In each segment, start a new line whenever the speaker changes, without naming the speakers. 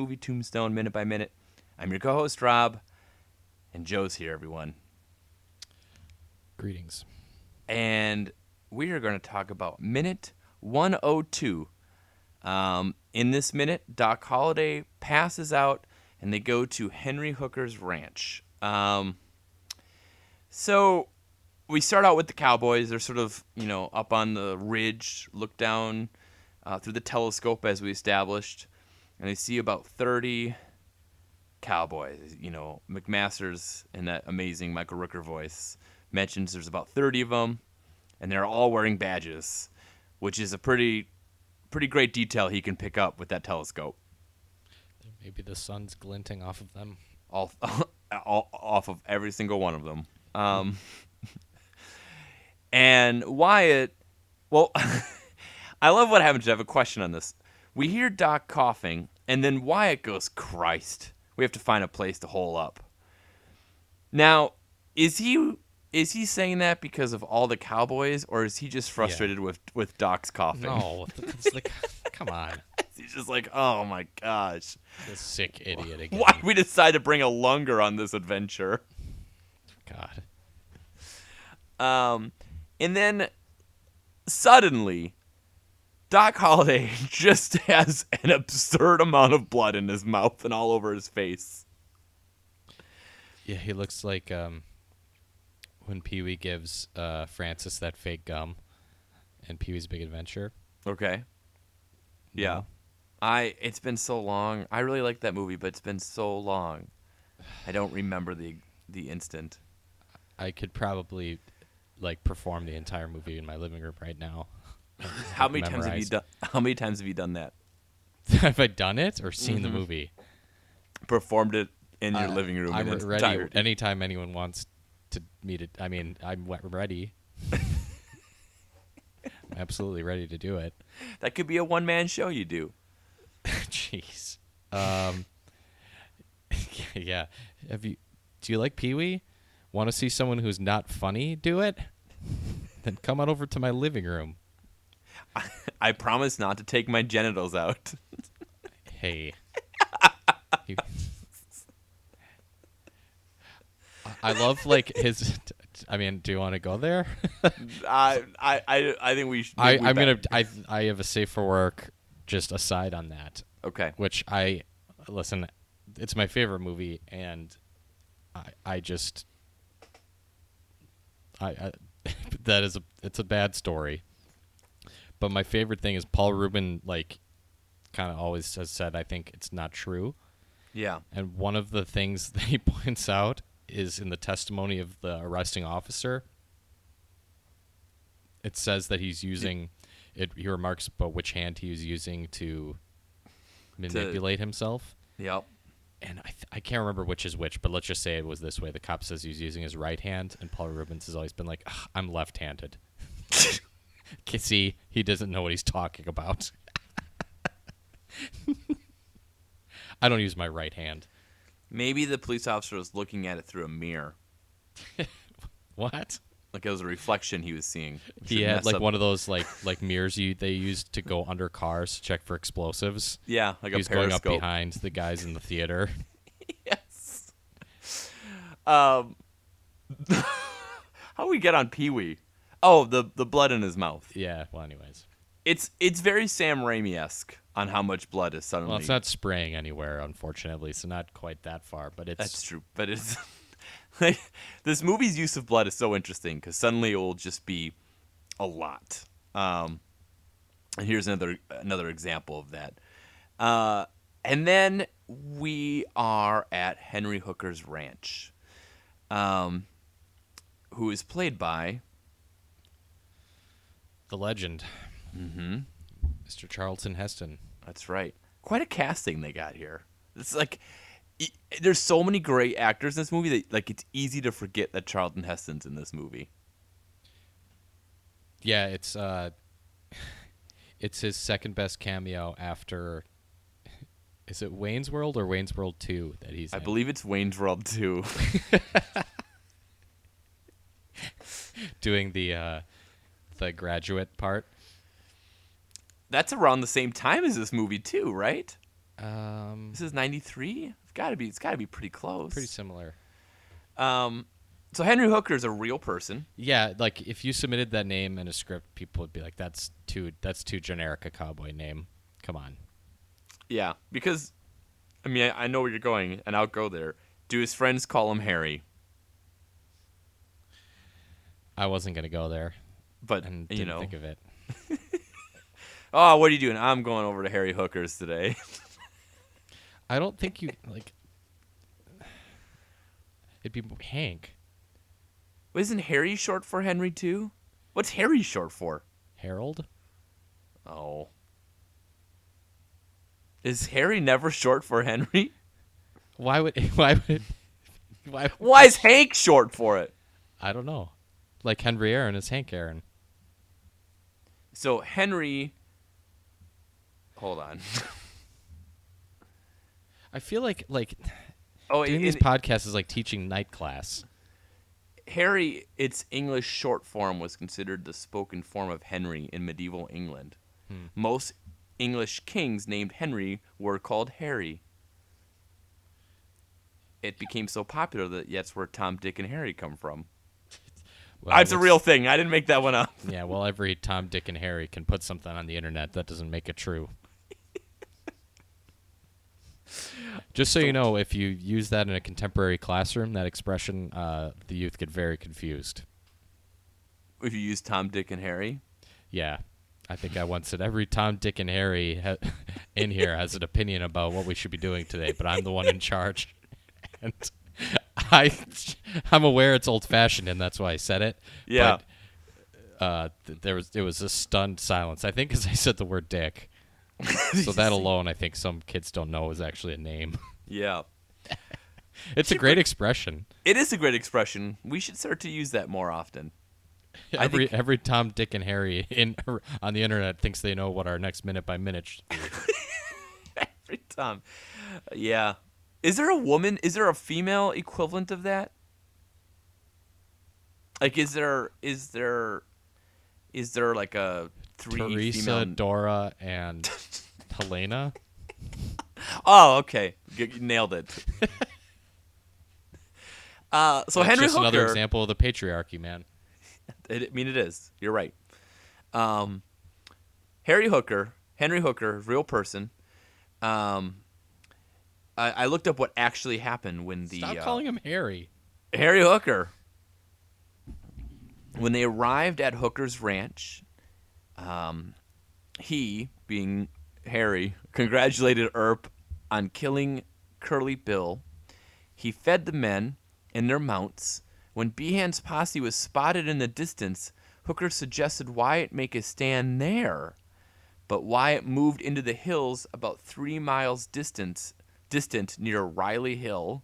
movie Tombstone minute by minute. I'm your co host, Rob, and Joe's here, everyone.
Greetings.
And we are going to talk about minute 102. Um, in this minute, Doc Holliday passes out and they go to Henry Hooker's ranch. Um, so we start out with the Cowboys. They're sort of, you know, up on the ridge, look down uh, through the telescope as we established, and I see about 30 Cowboys. You know, McMasters in that amazing Michael Rooker voice mentions there's about 30 of them, and they're all wearing badges, which is a pretty, pretty great detail he can pick up with that telescope.
Maybe the sun's glinting off of them.
All, all off of every single one of them. Um, and Wyatt, well, I love what happened. I have a question on this. We hear Doc coughing, and then Wyatt goes, Christ, we have to find a place to hole up. Now, is he is he saying that because of all the cowboys, or is he just frustrated with with Doc's coughing?
No, it's like, come on,
He's just like, oh my gosh,
the sick idiot again.
why we decide to bring a lunger on this adventure?
God.
Um, and then suddenly, Doc Holliday just has an absurd amount of blood in his mouth and all over his face.
Yeah, he looks like um, when Pee Wee gives uh, Francis that fake gum in Pee Wee's Big Adventure.
Okay. Yeah. I it's been so long. I really like that movie, but it's been so long. I don't remember the the instant.
I could probably like perform the entire movie in my living room right now.
How many times have you done how many times have you done that?
Have I done it or seen the
Mhm.
movie?
Performed it in your
Uh,
living room
I'm ready anytime anyone wants to meet it. I mean, I'm ready. I'm absolutely ready to do it.
That could be a one man show you do.
Jeez. Um, yeah. Have you? Do you like Pee Wee? Want to see someone who's not funny do it? Then come on over to my living room.
I promise not to take my genitals out.
Hey. You- I love like his. I mean, do you want to go there?
I I I I think we should.
I I'm gonna. I I have a safe for work. Just aside on that,
Okay.
which I listen. It's my favorite movie, and I I just I, I that is a it's a bad story. But my favorite thing is Paul Rubin like kind of always has said I think it's not true.
Yeah.
And one of the things that he points out is in the testimony of the arresting officer. It says that he's using it he remarks about which hand he was using to manipulate himself.
Yep.
And I, th- I can't remember which is which, but let's just say it was this way. The cop says he's using his right hand, and Paul Reubens has always been like, I'm left handed. See, he doesn't know what he's talking about. I don't use my right hand.
Maybe the police officer was looking at it through a mirror,
What?
like it was a reflection he was seeing.
He had like
up-
one of those like like mirrors you they used to go under cars to check for explosives.
Yeah, like
he
a
was going up
periscope.
behind the guys in the theater.
yes. Um. how we get on Pee Wee? Oh, the the blood in his mouth.
yeah. Well, anyways,
It's it's very Sam Raimi esque on how much blood is suddenly.
well, it's not spraying anywhere, unfortunately, so not quite that far. But it's
That's true, but it's like this movie's use of blood is so interesting because suddenly it will just be a lot. Um, and here's another another example of that. Uh, and then we are at Henry Hooker's ranch, um, who is played by
the legend,
mm-hmm,
Mr. Charlton Heston.
That's right. Quite a casting they got here. It's like e- there's so many great actors in this movie that like it's easy to forget that Charlton Heston's in this movie.
Yeah, it's uh, it's his second best cameo after. Is it Wayne's World or Wayne's World Two that he's?
I
in?
believe it's Wayne's World 2.
doing the uh, the graduate part.
That's around the same time as this movie too, right?
Um,
This is 93. It's got to be. It's got to be pretty close.
pretty similar.
Um, so Henry Hooker is a real person.
Yeah, like if you submitted that name in a script, people would be like, "That's too that's too generic a cowboy name." Come on.
Yeah, because I mean I, I know where you're going, and I'll go there. Do his friends call him Harry?
I wasn't gonna go there,
But
and
you know,
think of it.
oh, what are you doing? I'm going over to Harry Hooker's today.
I don't think you like. It'd be Hank
Isn't Harry short for Henry too? What's Harry short for?
Harold.
Oh. Is Harry never short for Henry?
Why would why would why?
Why is Hank short for it?
I don't know. Like Henry Aaron is Hank Aaron.
So Henry Hold on.
I feel like like
Oh,
doing
in-
these podcasts is like teaching night class.
Harry, its English short form was considered the spoken form of Henry in medieval England. Hmm. Most English kings named Henry were called Harry. It became so popular that that's where Tom, Dick, and Harry come from.
Well,
it's a real thing. I didn't make that one up.
Yeah, well, every Tom, Dick, and Harry can put something on the internet. That doesn't make it true. Just so you know, if you use that in a contemporary classroom, that expression, uh, the youth get very confused.
If you use Tom, Dick, and Harry.
Yeah, I think I once said every Tom, Dick, and Harry ha- in here has an opinion about what we should be doing today, but I'm the one in charge, and I, I'm aware it's old-fashioned, and that's why I said it.
Yeah.
But, uh, th- there was it was a stunned silence. I think because I said the word dick. so that alone, I think some kids don't know is actually a name.
Yeah.
It's a great expression.
It is a great expression. We should start to use that more often.
Every
think-
every Tom, Dick, and Harry in on the internet thinks they know what our next minute by minute. Should be.
Every time. Yeah. Is there a woman? Is there a female equivalent of that? Like, is there? Is there? Is there like a three
Teresa,
female?
Dora, and Helena.
oh, okay. G- you nailed it. uh, so
That's
Henry
just
Hooker.
another example of the patriarchy, man.
I mean, it is. You're right. Um, Harry Hooker, Henry Hooker, real person. Um, I, I looked up what actually happened when the
Stop
uh,
calling him Harry.
Harry Hooker. When they arrived at Hooker's ranch, um, he, being Harry, congratulated Earp on killing Curly Bill. He fed the men and their mounts. When Behan's posse was spotted in the distance, Hooker suggested Wyatt make a stand there. But Wyatt moved into the hills about three miles distance, distant near Reilly Hill.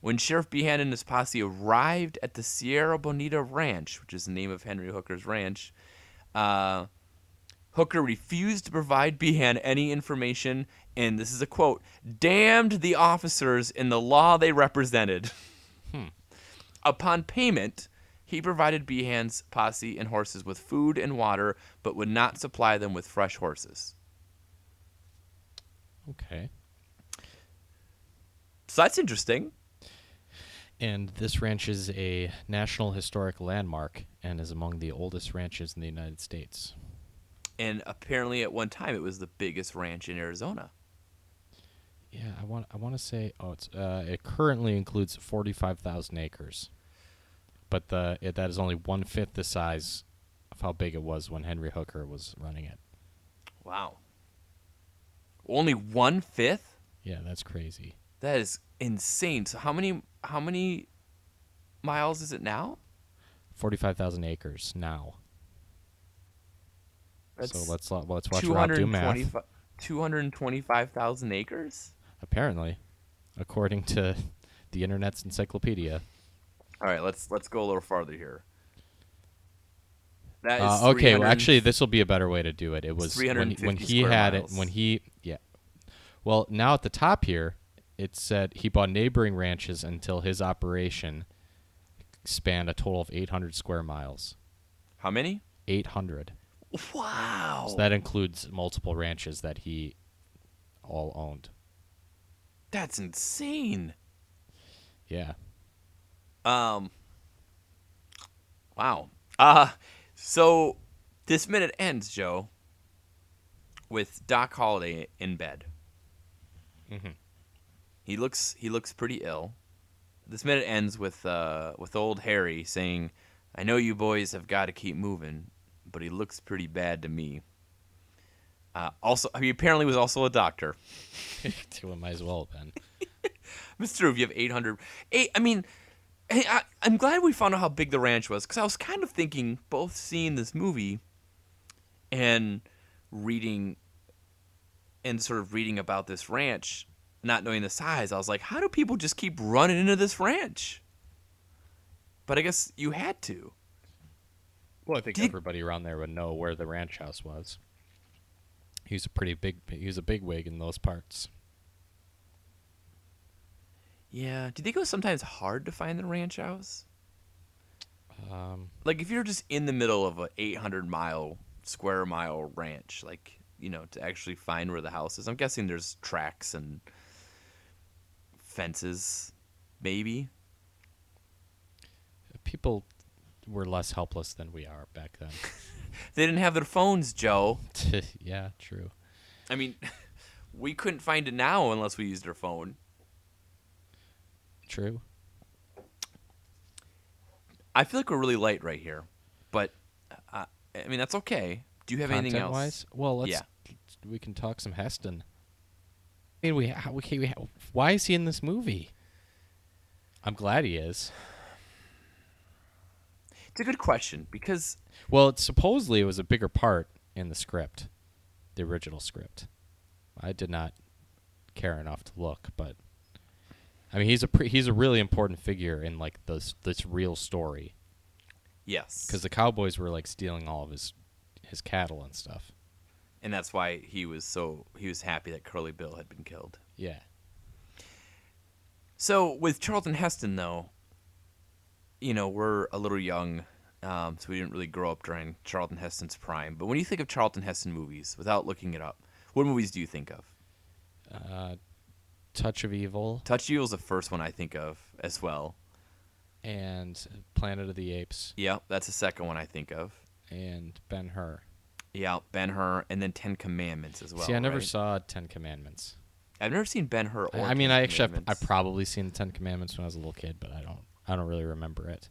When Sheriff Behan and his posse arrived at the Sierra Bonita Ranch, which is the name of Henry Hooker's ranch, uh, Hooker refused to provide Behan any information, and this is a quote damned the officers in the law they represented. Upon payment, he provided Behan's posse and horses with food and water, but would not supply them with fresh horses.
Okay.
So that's interesting.
And this ranch is a National Historic Landmark and is among the oldest ranches in the United States.
And apparently, at one time, it was the biggest ranch in Arizona.
Yeah, I want I want to say oh it's uh, it currently includes 45,000 acres. But the it, that is only one fifth the size of how big it was when Henry Hooker was running it.
Wow. Only one fifth?
Yeah, that's crazy.
That is insane. So how many how many miles is it now?
45,000 acres now.
That's
so let's lo- let's watch Rob do math.
225 225,000 acres?
Apparently, according to the internet's encyclopedia.
All right, let's let's go a little farther here. That is
Uh, okay, well, actually, this will be a better way to do it. It was when, he- when he had
miles.
it. When he, yeah. Well, now at the top here, it said he bought neighboring ranches until his operation spanned a total of 800 square miles.
How many?
800.
Wow.
So that includes multiple ranches that he all owned.
That's insane.
Yeah.
Um. Wow. Uh so this minute ends, Joe, with Doc Holliday in bed.
Mhm.
He looks he looks pretty ill. This minute ends with uh with old Harry saying, "I know you boys have got to keep moving, but he looks pretty bad to me." Uh, also, he apparently was also a doctor.
it might as well have been.
Mr. If you have 800. Eight, I mean, hey, I, I'm glad we found out how big the ranch was because I was kind of thinking, both seeing this movie and reading and sort of reading about this ranch, not knowing the size, I was like, how do people just keep running into this ranch? But I guess you had to.
Well, I think
Did-
everybody around there would know where the ranch house was. He was a pretty big. He was a big wig in those parts.
Yeah. Do you think it was sometimes hard to find the ranch house?
Um,
like if you're just in the middle of a 800 mile square mile ranch like you know to actually find where the house is i'm guessing there's tracks and fences maybe
people were less helpless than we are back then.
they didn't have their phones joe
yeah, true.
i mean we couldn't find it now unless we used our phone
True.
i feel like we're really light right here but uh, i mean that's okay do you have anything else
Content-wise? Well, let's.
Yeah.
We can talk some Heston. I mean, we, how, we, we why is he in this movie? I'm glad he is.
it's a good question because
Well, it, supposedly it was a bigger part in the script, the original script. I did not care enough to look, but I mean, he's a pre- he's a really important figure in like this this real story
yes
because the Cowboys were like stealing all of his his cattle and stuff.
And that's why he was so he was happy that curly bill had been killed
Yeah.
So with Charlton Heston, though, you know we're a little young, um, so we didn't really grow up during Charlton Heston's prime. But when you think of Charlton Heston movies, without looking it up, what movies do you think of?
Uh, Touch of Evil
Touch of Evil is the first one I think of as well.
and Planet of the Apes
Yeah, that's the second one I think of.
and Ben Hur.
Yeah, Ben Hur, and then Ten Commandments as well.
See, I never
right?
saw Ten Commandments.
I've never seen Ben Hur.
I, I mean,
10
I actually have, I probably seen the Ten Commandments when I was a little kid, but I don't I don't really remember it.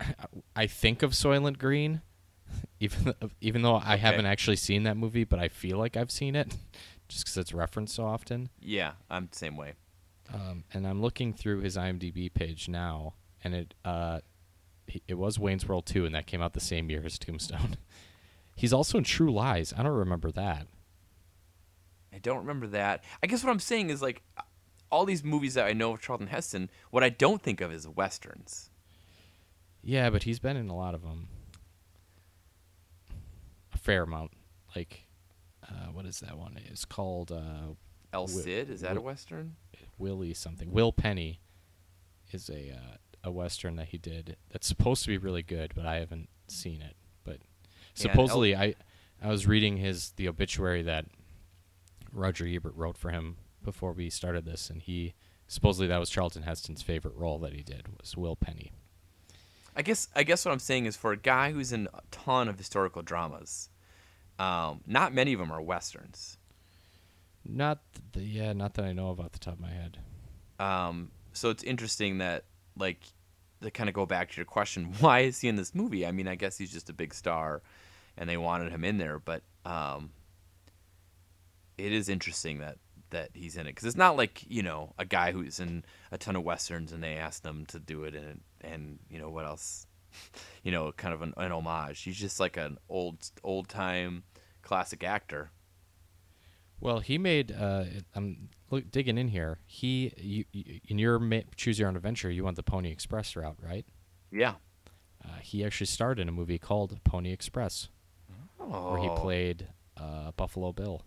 I think of Soylent Green, even th- even though I
Okay.
haven't actually seen that movie, but I feel like I've seen it just because it's referenced so often.
Yeah, I'm the same way.
Um, and I'm looking through his IMDb page now, and it uh, it was Wayne's World 2, and that came out the same year as Tombstone. He's also in True Lies. I don't remember that.
I don't remember that. I guess what I'm saying is like all these movies that I know of Charlton Heston, what I don't think of is westerns.
Yeah, but he's been in a lot of them. A fair amount. Like, uh, what is that one? It's called uh,
El Cid is that a western?
Willie something. Will Penny is a uh, a western that he did that's supposed to be really good, but I haven't seen it. But
El-
supposedly, I I was reading his the obituary that Roger Ebert wrote for him before we started this, and he supposedly that was Charlton Heston's favorite role that he did was Will Penny.
I guess I guess what I'm saying is for a guy who's in a ton of historical dramas, um, not many of them are westerns.
Not the, yeah, not that I know of off the top of my head.
Um, so it's interesting that like to kind of go back to your question, why is he in this movie? I mean, I guess he's just a big star, and they wanted him in there. But um, it is interesting that that he's in it because it's not like you know a guy who's in a ton of westerns and they asked him to do it and and you know what else, you know, kind of an, an homage. He's just like an old old time classic actor.
Well, he made. Uh, I'm look, digging in here. He, you, you, in your ma- choose your own adventure, you went the Pony Express route, right?
Yeah.
Uh, he actually starred in a movie called Pony Express,
Oh,
where he played uh, Buffalo Bill.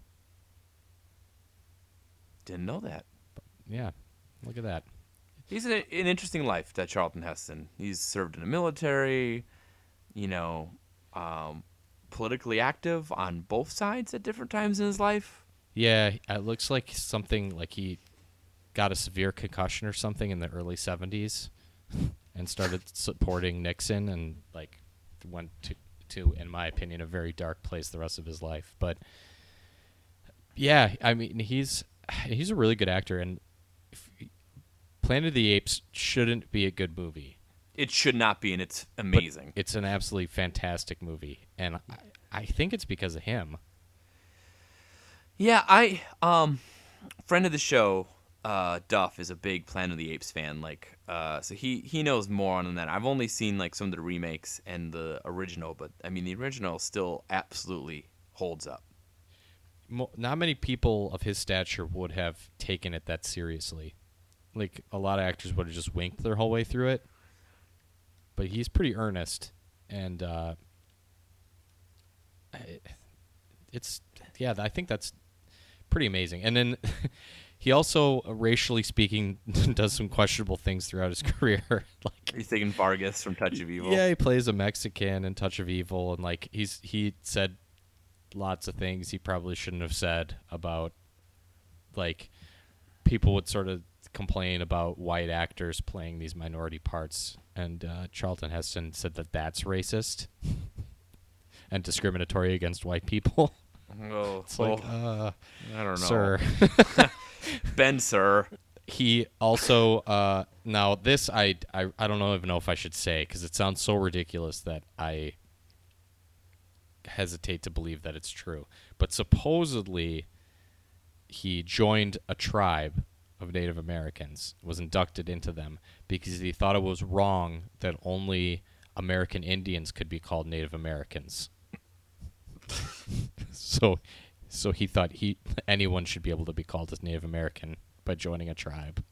Didn't know that.
Yeah, look at that.
He's an, an interesting life, that Charlton Heston. He's served in the military, you know, um, politically active on both sides at different times in his life.
Yeah, it looks like something like he got a severe concussion or something in the early 70s and started supporting Nixon and like went to to in my opinion a very dark place the rest of his life. But yeah, I mean he's he's a really good actor and if, Planet of the Apes shouldn't be a good movie.
It should not be, and it's
but
amazing.
It's an absolutely fantastic movie, and I, I think it's because of him.
Yeah, I um friend of the show, uh Duff is a big Planet of the Apes fan. Like, uh so he he knows more on that. I've only seen like some of the remakes and the original, but I mean the original still absolutely holds up.
not many people of his stature would have taken it that seriously. Like a lot of actors would have just winked their whole way through it. But he's pretty earnest, and uh, it's yeah. I think that's pretty amazing. And then he also, uh, racially speaking, does some questionable things throughout his career. like
he's taking Vargas from Touch of Evil?
yeah, he plays a Mexican in Touch of Evil, and like he's he said lots of things he probably shouldn't have said about like people would sort of complain about white actors playing these minority parts, and uh, Charlton Heston said that that's racist and discriminatory against white people.
Oh,
It's like,
oh,
uh,
I don't know.
sir.
Ben, sir.
he also uh, now this I, I I don't even know if I should say because it sounds so ridiculous that I hesitate to believe that it's true. But supposedly he joined a tribe of Native Americans, was inducted into them because he thought it was wrong that only American Indians could be called Native Americans. so so he thought he anyone should be able to be called as Native American by joining a tribe.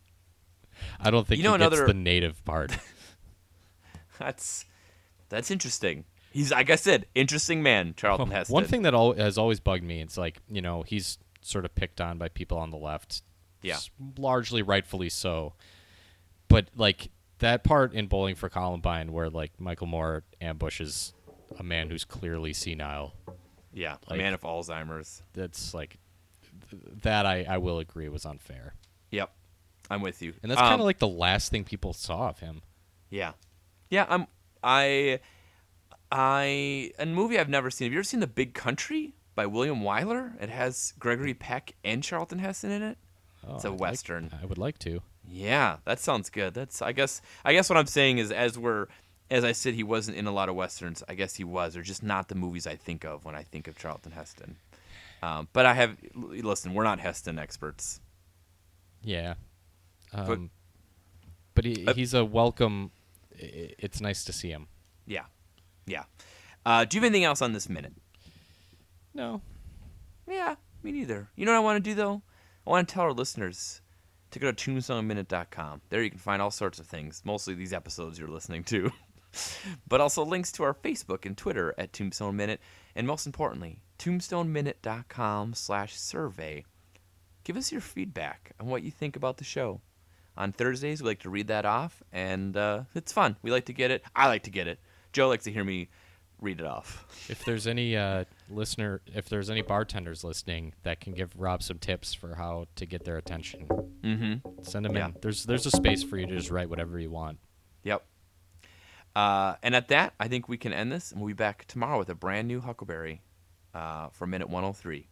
I don't think
You know
he gets
another-
the native part.
That's that's interesting. He's like I said, interesting man, Charlton Heston.
One thing that al- has always bugged me, it's like you know he's sort of picked on by people on the left,
Yeah.
largely rightfully so. But like that part in Bowling for Columbine, where like Michael Moore ambushes a man who's clearly senile,
Yeah, a
like-
man of Alzheimer's.
that's like th- that I I will agree was unfair,
Yep, I'm with you.
and that's kind
Um,
of like the last thing people saw of him.
Yeah, yeah. I'm I I a movie I've never seen. Have you ever seen The Big Country by William Wyler? It has Gregory Peck and Charlton Heston in it.
Oh,
It's a
I'd like-
western.
I would like to.
Yeah, that sounds good. That's I guess I guess what I'm saying is as we're as I said he wasn't in a lot of westerns. I guess he was. They're just not the movies I think of when I think of Charlton Heston. Um, but I have listen. We're not Heston experts.
Yeah. Um,
But-
but he,
Uh,
he's a welcome. It's nice to see him.
Yeah, yeah. Uh, do you have anything else on this minute?
No.
Yeah, me neither. You know what I want to do though? I want to tell our listeners to go to tombstoneminute.com. There you can find all sorts of things, mostly these episodes you're listening to, but also links to our Facebook and Twitter at Tombstone Minute, and most importantly, tombstoneminute.com slash survey. Give us your feedback on what you think about the show. On Thursdays, we like to read that off, and uh, it's fun. We like to get it. I like to get it. Joe likes to hear me read it off.
If there's any uh, listener, if there's any bartenders listening that can give Rob some tips for how to get their attention,
Mm-hmm.
send them
Yeah.
in. There's there's a space for you to just write whatever you want.
Yep. Uh, and at that, I think we can end this, and we'll be back tomorrow with a brand new Huckleberry uh, for minute 103.